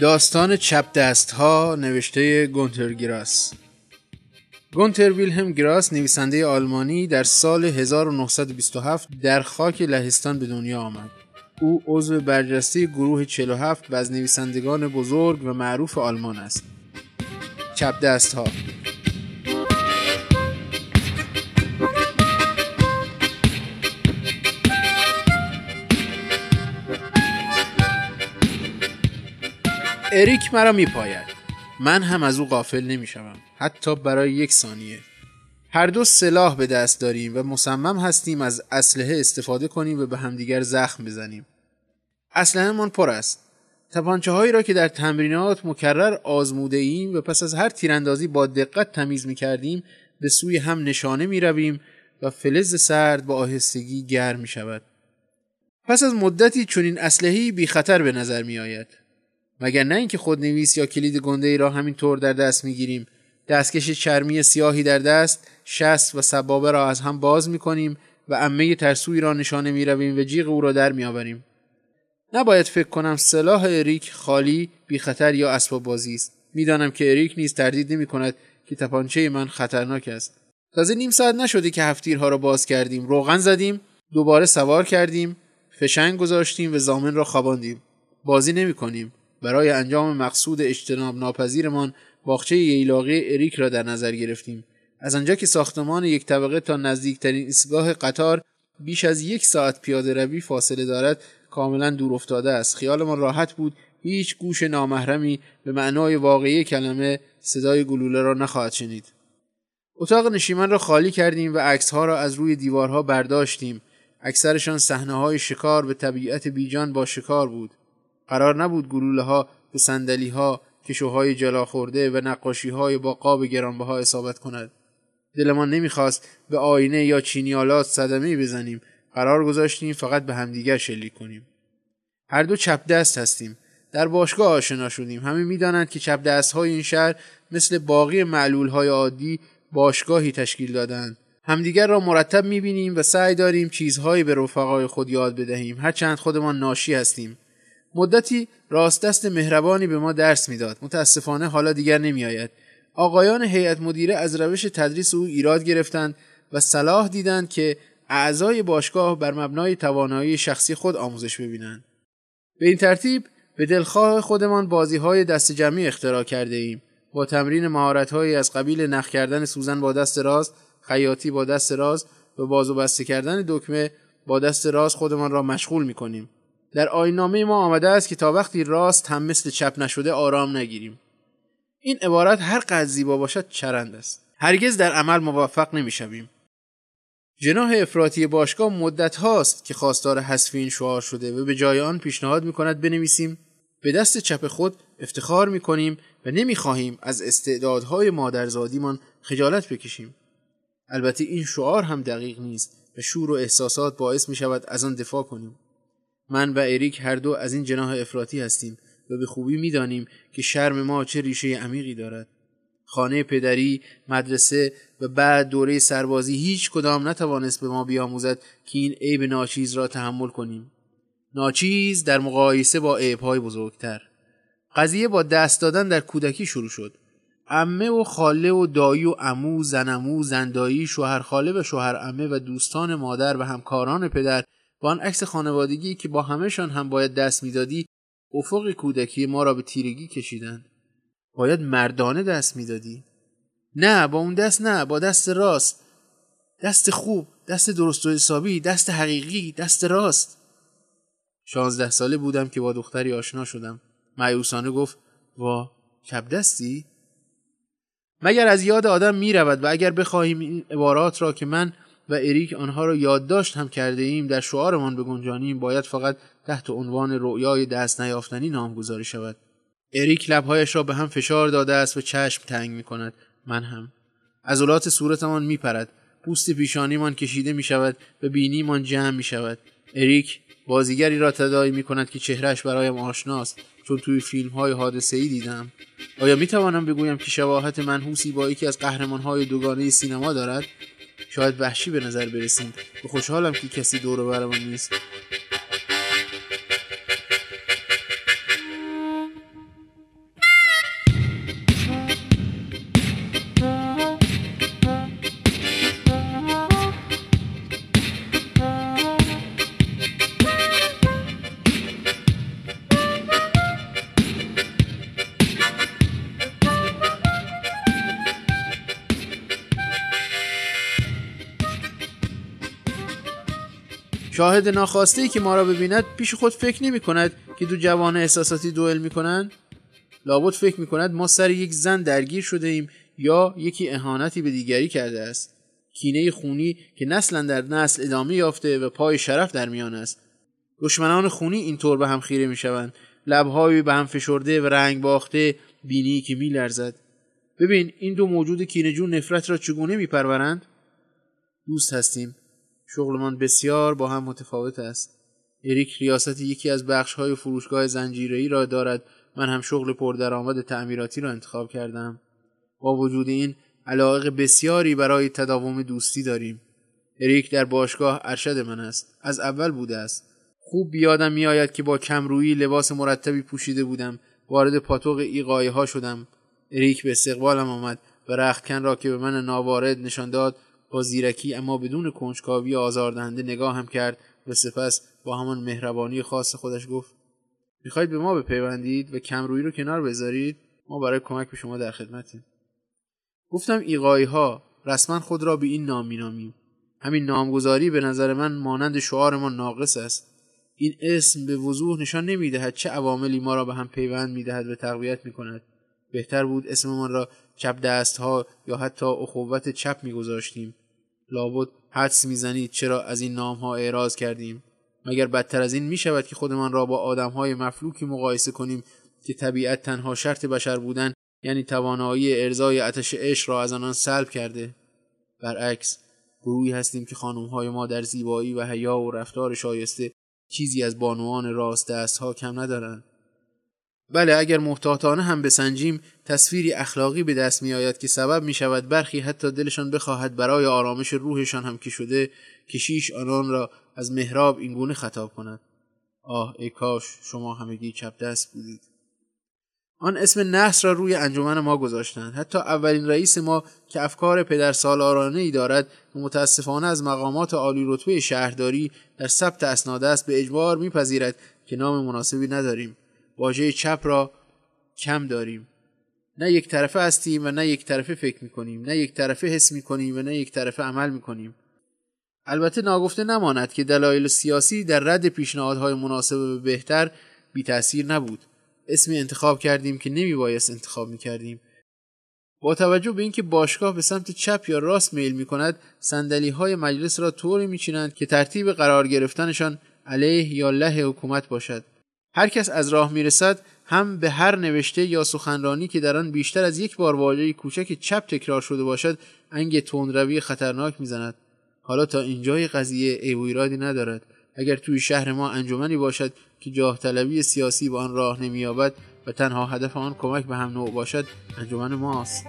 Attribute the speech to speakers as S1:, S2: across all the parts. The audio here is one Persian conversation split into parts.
S1: داستان چپ دست ها نوشته گونتر گراس گونتر ویلهم گراس نویسنده آلمانی در سال 1927 در خاک لهستان به دنیا آمد. او عضو برجسته گروه 47 و از نویسندگان بزرگ و معروف آلمان است. چپ دست ها اریک مرا میپاید. من هم از او غافل نمی‌شوم. حتی برای یک ثانیه. هر دو سلاح به دست داریم و مصمم هستیم از اسلحه استفاده کنیم و به همدیگر زخم بزنیم. من پر است. تپانچه هایی را که در تمرینات مکرر آزموده ایم و پس از هر تیراندازی با دقت تمیز می کردیم به سوی هم نشانه می رویم و فلز سرد با آهستگی گرم می شود. پس از مدتی چنین اسلحه‌ای بی خطر به نظر می آید. مگر نه اینکه خودنویس یا کلید گنده ای را همین طور در دست می‌گیریم. دستکش چرمی سیاهی در دست شست و سبابه را از هم باز می‌کنیم و امه ترسوی را نشانه می رویم و جیغ او را در میآوریم. نباید فکر کنم سلاح اریک خالی بی خطر یا اسباب بازی است. می‌دانم که اریک نیز تردید نمی کند که تپانچه من خطرناک است. تازه نیم ساعت نشده که هفتیرها را باز کردیم. روغن زدیم دوباره سوار کردیم فشنگ گذاشتیم و زامن را خواباندیم. بازی نمی کنیم برای انجام مقصود اجتناب ناپذیرمان باغچه ییلاقی اریک را در نظر گرفتیم. از آنجا که ساختمان یک طبقه تا نزدیکترین ایستگاه قطار بیش از یک ساعت پیاده روی فاصله دارد کاملا دور افتاده است خیالمان راحت بود. هیچ گوش نامحرمی به معنای واقعی کلمه صدای گلوله را نخواهد شنید. اتاق نشیمن را خالی کردیم و عکسها را از روی دیوارها برداشتیم. اکثرشان صحنه های شکار به طبیعت بیجان با شکار بود. قرار نبود گلوله ها به صندلی ها کشوهای جلا خورده و نقاشی های با قاب گرانبها اصابت کند. دلمان نمی‌خواست به آینه یا چینیالات صدمه بزنیم. قرار گذاشتیم فقط به همدیگر شلیک کنیم. هر دو چپ دست هستیم. در باشگاه آشنا شدیم. همه می‌دانند که چپ دست های این شهر مثل باقی معلول های عادی باشگاهی تشکیل دادند همدیگر را مرتب می‌بینیم و سعی داریم چیزهایی به رفقای خود یاد بدهیم. هرچند خودمان ناشی هستیم. مدتی راست دست مهربانی به ما درس می‌داد. متاسفانه حالا دیگر نمیآید. آقایان هیئت مدیره از روش تدریس او ایراد گرفتند و صلاح دیدند که اعضای باشگاه بر مبنای توانایی شخصی خود آموزش ببینند. به این ترتیب به دلخواه خودمان بازی های دست جمعی اختراع کرده ایم. با تمرین مهارت از قبیل نخ کردن سوزن با دست راست خیاطی با دست راست و باز و بسته کردن دکمه با دست راست خودمان را مشغول می کنیم. در آینامه ما آمده است که تا وقتی راست هم مثل چپ نشده آرام نگیریم. این عبارت هر قدر زیبا باشد چرند است. هرگز در عمل موفق نمی‌شویم. جناح افراطی باشگاه مدت هاست که خواستار حذف این شعار شده و به جای آن پیشنهاد می کند بنویسیم به دست چپ خود افتخار می کنیم و نمی خواهیم از استعدادهای مادرزادیمان خجالت بکشیم. البته این شعار هم دقیق نیست و شور و احساسات باعث می شود از آن دفاع کنیم. من و اریک هر دو از این جناح افراطی هستیم و به خوبی می‌دانیم که شرم ما چه ریشه عمیقی دارد خانه پدری، مدرسه و بعد دوره سربازی هیچ کدام نتوانست به ما بیاموزد که این عیب ناچیز را تحمل کنیم. ناچیز در مقایسه با عیبهای بزرگتر. قضیه با دست دادن در کودکی شروع شد. امه و خاله و دایی و امو، زنمو، زندایی، شوهر خاله و شوهر امه و دوستان مادر و همکاران پدر با آن عکس خانوادگی که با همهشان هم باید دست می‌دادی افق کودکی ما را به تیرگی کشیدند. باید مردانه دست می‌دادی. نه با اون دست نه با دست راست. دست خوب دست درست و حسابی دست حقیقی دست راست. شانزده ساله بودم که با دختری آشنا شدم. معیوسانه گفت وا کب دستی؟ مگر از یاد آدم می رود و اگر بخواهیم این عبارات را که من و اریک آنها را یادداشت هم کرده ایم در شعارمان بگنجانیم باید فقط تحت عنوان رؤیای دست نیافتنی نامگذاری شود. اریک لبهایش را به هم فشار داده است و چشم تنگ می کند من هم. عضلات صورتمان می پرد پوست پیشانیمان کشیده می شود و بینیمان جمع می شود اریک بازیگری را تدایی می کند که چهرش برایم آشناست چون توی فیلم های حادثه ای دیدم. آیا می توانم بگویم که شباهت منحوسی با یکی از قهرمان های دوگانه سینما دارد؟ شاید وحشی به نظر برسیم و خوشحالم که کسی دور برمان نیست. شاهد ناخواسته ای که ما را ببیند پیش خود فکر نمی کند که دو جوان احساساتی دوئل می کنند. لابد فکر می کند ما سر یک زن درگیر شده ایم یا یکی اهانتی به دیگری کرده است. کینه خونی که نسلا در نسل ادامه یافته و پای شرف در میان است. دشمنان خونی اینطور به هم خیره می شوند. لبهایی به هم فشرده و رنگ باخته بینی که می لرزد. ببین این دو موجود کینجون نفرت را چگونه میپرورند دوست هستیم. شغلمان بسیار با هم متفاوت است. اریک ریاست یکی از بخش های فروشگاه زنجیره‌ای را دارد. من هم شغل پردرآمد تعمیراتی را انتخاب کردم. با وجود این علاقه بسیاری برای تداوم دوستی داریم. اریک در باشگاه ارشد من است. از اول بوده است. خوب بیادم میآید که با کمرویی لباس مرتبی پوشیده بودم. وارد پاتوق ایقایه ها شدم. اریک به استقبالم آمد و رختکن را که به من ناوارد نشان داد با زیرکی اما بدون کنجکاوی آزاردهنده نگاه هم کرد و سپس با همان مهربانی خاص خودش گفت می‌خواهید به ما بپیوندید و کمرویی رو کنار بذارید؟ ما برای کمک به شما در خدمتیم. گفتم ایقایی ها رسما خود را به این نام مینامیم. همین نامگذاری به نظر من مانند شعار ما ناقص است. این اسم به وضوح نشان نمی‌دهد چه عواملی ما را به هم پیوند می‌دهد و تقویت می‌کند. بهتر بود اسممان را چپ دست ها یا حتی اخوت چپ میگذاشتیم. لابد حدس می‌زنید چرا از این نام ها اعراض کردیم؟ مگر بدتر از این می شود که خودمان را با آدم های مفلوکی مقایسه کنیم که طبیعت تنها شرط بشر بودن یعنی توانایی ارزای اتش عشق را از آنان سلب کرده؟ برعکس گروهی هستیم که خانم های ما در زیبایی و حیا و رفتار شایسته چیزی از بانوان راست دست ها کم ندارند. بله اگر محتاطانه هم بسنجیم تصویری اخلاقی به دست می آید که سبب می شود برخی حتی دلشان بخواهد برای آرامش روحشان هم که شده کشیش آنان را از محراب اینگونه خطاب کند. آه ای کاش شما همگی چپ دست بودید. آن اسم نحس را روی انجمن ما گذاشتند. حتی اولین رئیس ما که افکار پدر سالارانه ای دارد و متاسفانه از مقامات عالی رتبه شهرداری در ثبت اسناد است به اجبار میپذیرد که نام مناسبی نداریم. واژه چپ را کم داریم. نه یک طرفه هستیم و نه یک طرفه فکر می‌کنیم. نه یک طرفه حس می‌کنیم و نه یک طرفه عمل می‌کنیم. البته ناگفته نماند که دلایل سیاسی در رد پیشنهادهای مناسب به بهتر بی تاثیر نبود. اسمی انتخاب کردیم که نمی بایست انتخاب می کردیم. با توجه به اینکه باشگاه به سمت چپ یا راست میل می کند سندلی های مجلس را طوری می چینند که ترتیب قرار گرفتنشان علیه یا له حکومت باشد. هر کس از راه می‌رسد هم به هر نوشته یا سخنرانی که در آن بیشتر از یک بار واژه کوچک چپ تکرار شده باشد انگ تندروی خطرناک می‌زند. حالا تا اینجای قضیه ای و ندارد. اگر توی شهر ما انجمنی باشد که جاه طلبی سیاسی به آن راه نمییابد و تنها هدف آن کمک به هم نوع باشد انجمن ماست.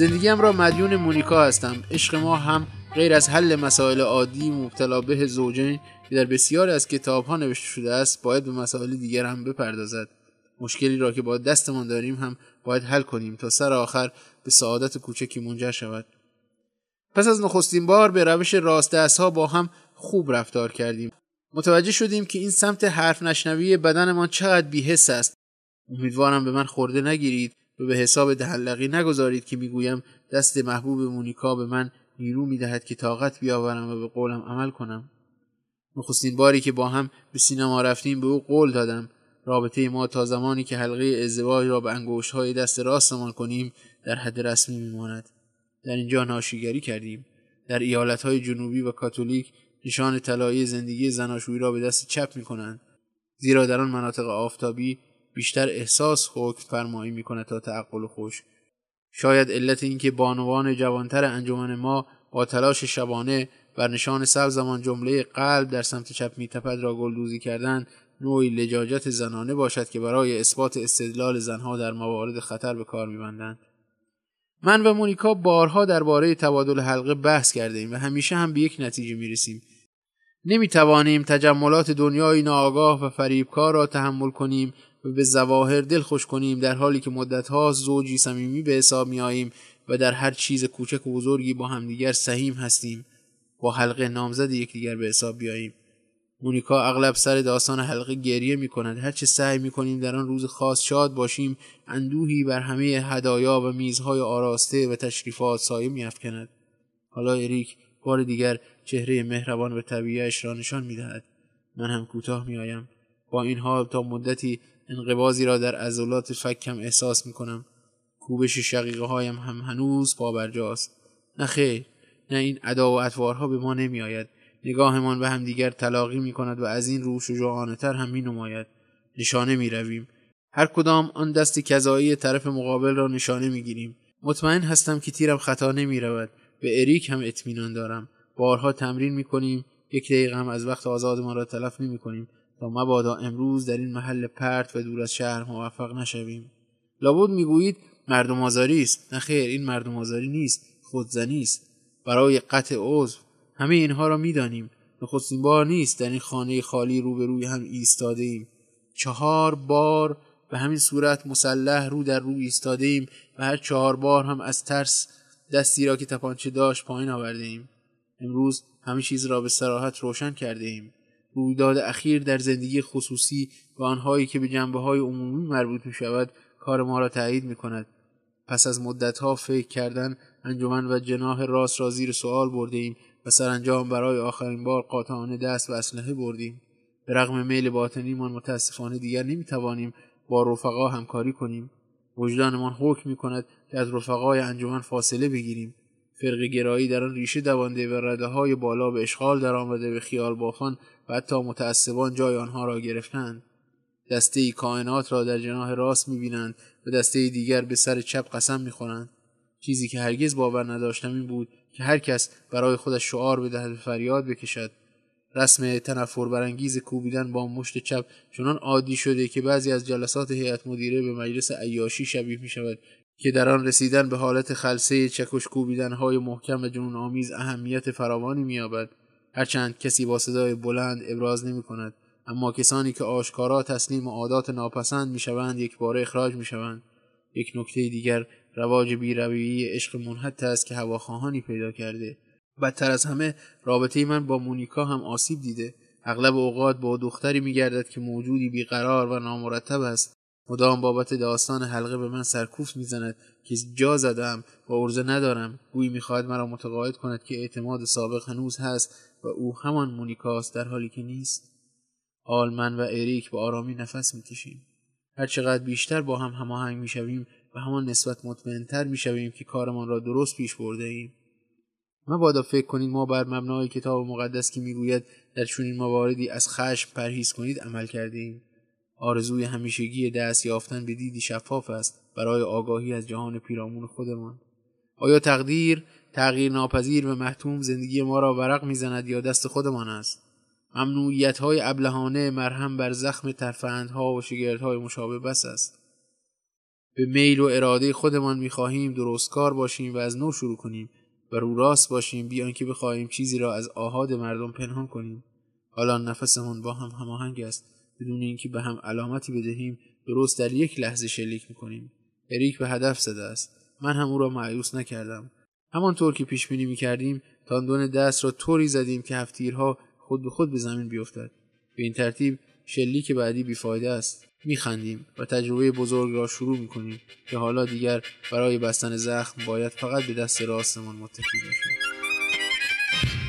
S1: زندگیم را مدیون مونیکا هستم. عشق ما هم غیر از حل مسائل عادی مبتلا به زوجین که در بسیاری از کتاب ها نوشته شده است باید به مسائل دیگر هم بپردازد. مشکلی را که با دستمان داریم هم باید حل کنیم تا سر آخر به سعادت کوچکی منجر شود. پس از نخستین بار به روش راست دست ها با هم خوب رفتار کردیم. متوجه شدیم که این سمت حرف نشنوی بدنمان چقدر بیحس است. امیدوارم به من خورده نگیرید. و به حساب دهلقی نگذارید که می‌گویم دست محبوب مونیکا به من نیرو می‌دهد که طاقت بیاورم و به قولم عمل کنم. نخستین باری که با هم به سینما رفتیم به او قول دادم. رابطه ما تا زمانی که حلقه ازدواج را به انگوش های دست راستمان کنیم در حد رسمی میماند. در اینجا ناشیگری کردیم. در ایالت های جنوبی و کاتولیک نشان طلایی زندگی زناشویی را به دست چپ می کنند زیرا در آن مناطق آفتابی بیشتر احساس حکم فرمایی می‌کنه تا تعقل خوش شاید علت اینکه بانوان جوانتر انجمن ما با تلاش شبانه بر نشان سبزمان جمله قلب در سمت چپ میتپد را گلدوزی کردن نوعی لجاجت زنانه باشد که برای اثبات استدلال زنها در موارد خطر به کار میبندند من و مونیکا بارها درباره تبادل حلقه بحث کرده ایم و همیشه هم به یک نتیجه می رسیم. نمی توانیم تجملات دنیای ناآگاه و فریبکار را تحمل کنیم و به زواهر دل خوش کنیم در حالی که مدتها زوجی صمیمی به حساب می آییم و در هر چیز کوچک و بزرگی با همدیگر سهیم هستیم با حلقه نامزد یکدیگر به حساب بیاییم مونیکا اغلب سر داستان حلقه گریه می کند هرچه سعی می کنیم در آن روز خاص شاد باشیم اندوهی بر همه هدایا و میزهای آراسته و تشریفات سایه می افکند. حالا اریک بار دیگر چهره مهربان و طبیعش را نشان می دهد. من هم کوتاه می آیم. با این حال تا مدتی انقبازی را در عضلات فکم احساس می کنم. کوبش شقیقه هایم هم هنوز پابرجاست. نه خیر نه این ادا و اطوارها به ما نمی آید. نگاهمان به همدیگر تلاقی می کند و از این رو شجاعانه تر هم می نماید. نشانه می رویم. هر کدام آن دست کذایی طرف مقابل را نشانه می گیریم. مطمئن هستم که تیرم خطا نمی رود. به اریک هم اطمینان دارم. بارها تمرین می کنیم. یک دقیقه هم از وقت آزادمان را تلف نمی کنیم تا مبادا امروز در این محل پرت و دور از شهر موفق نشویم. لابد می‌گویید مردم آزاری است. نخیر این مردم آزاری نیست. خودزنی است. برای قطع عضو همه اینها را می‌دانیم نخستین بار نیست در این خانه خالی روبروی هم ایستاده ایم چهار بار به همین صورت مسلح رو در رو ایستاده ایم و هر چهار بار هم از ترس دستی را که تپانچه داشت پایین آورده ایم امروز همه چیز را به سراحت روشن کرده ایم رویداد اخیر در زندگی خصوصی و آنهایی که به جنبه های عمومی مربوط می شود کار ما را تایید می کند پس از مدتها فکر کردن انجمن و جناح راست را زیر سوال برده ایم و سرانجام برای آخرین بار قاطعانه دست و اسلحه بردیم. به رغم میل باطنیمان متاسفانه دیگر نمی‌توانیم با رفقا همکاری کنیم. وجدانمان حکم می کند که از رفقای انجمن فاصله بگیریم. فرق گرایی در آن ریشه دوانده و رده های بالا به اشغال درآمده به خیال بافان و حتی متعصبان جای آنها را گرفتند. دسته ای کائنات را در جناح راست می‌بینند و دسته دیگر به سر چپ قسم می‌خورند. چیزی که هرگز باور نداشتم این بود که هر کس برای خودش شعار بدهد و فریاد بکشد. رسم تنفر برانگیز کوبیدن با مشت چپ چنان عادی شده که بعضی از جلسات هیئت مدیره به مجلس عیاشی شبیه می شود که در آن رسیدن به حالت خلصه چکش کوبیدن های محکم و جنون آمیز اهمیت فراوانی مییابد. هرچند کسی با صدای بلند ابراز نمی کند اما کسانی که آشکارا تسلیم و عادات ناپسند می‌شوند یک بار اخراج می‌شوند. یک نکته دیگر رواج بیرویی عشق منحت است که هواخواهانی پیدا کرده. بدتر از همه رابطه من با مونیکا هم آسیب دیده. اغلب اوقات با دختری میگردد که موجودی بیقرار و نامرتب است. مدام بابت داستان حلقه به من سرکوف می‌زند که جا زدم و ارزه ندارم. گویی می‌خواهد مرا متقاعد کند که اعتماد سابق هنوز هست و او همان مونیکاست در حالی که نیست. حال من و اریک به آرامی نفس می‌کشیم. هرچقدر بیشتر با هم هماهنگ می‌شویم و همان نسبت مطمئنتر می‌شویم که کارمان را درست پیش برده ایم. مبادا فکر کنید ما بر مبنای کتاب مقدس که می‌گوید در چنین مواردی از خشم پرهیز کنید عمل کرده ایم. آرزوی همیشگی دست یافتن به دیدی شفاف است برای آگاهی از جهان پیرامون خودمان. آیا تقدیر تغییر ناپذیر و محتوم زندگی ما را ورق می‌زند یا دست خودمان است؟ ممنوعیت های ابلهانه مرهم بر زخم ترفندها و شگردهای مشابه بس است. به میل و اراده خودمان می‌خواهیم درستکار باشیم و از نو شروع کنیم و رو راست باشیم بیان که بخواهیم چیزی را از آهاد مردم پنهان کنیم. حالا نفسمون با هم هماهنگ است. بدون اینکه به هم علامتی بدهیم درست در یک لحظه شلیک می‌کنیم. اریک به هدف زده است. من هم او را معیوس نکردم. همانطور که پیش بینی می‌کردیم تاندون دست را طوری زدیم که هفتیرها خود به خود به زمین بیفتد. به این ترتیب شلیک بعدی بیفایده است. میخندیم و تجربه بزرگ را شروع می‌کنیم که حالا دیگر برای بستن زخم باید فقط به دست راستمان متکی باشیم.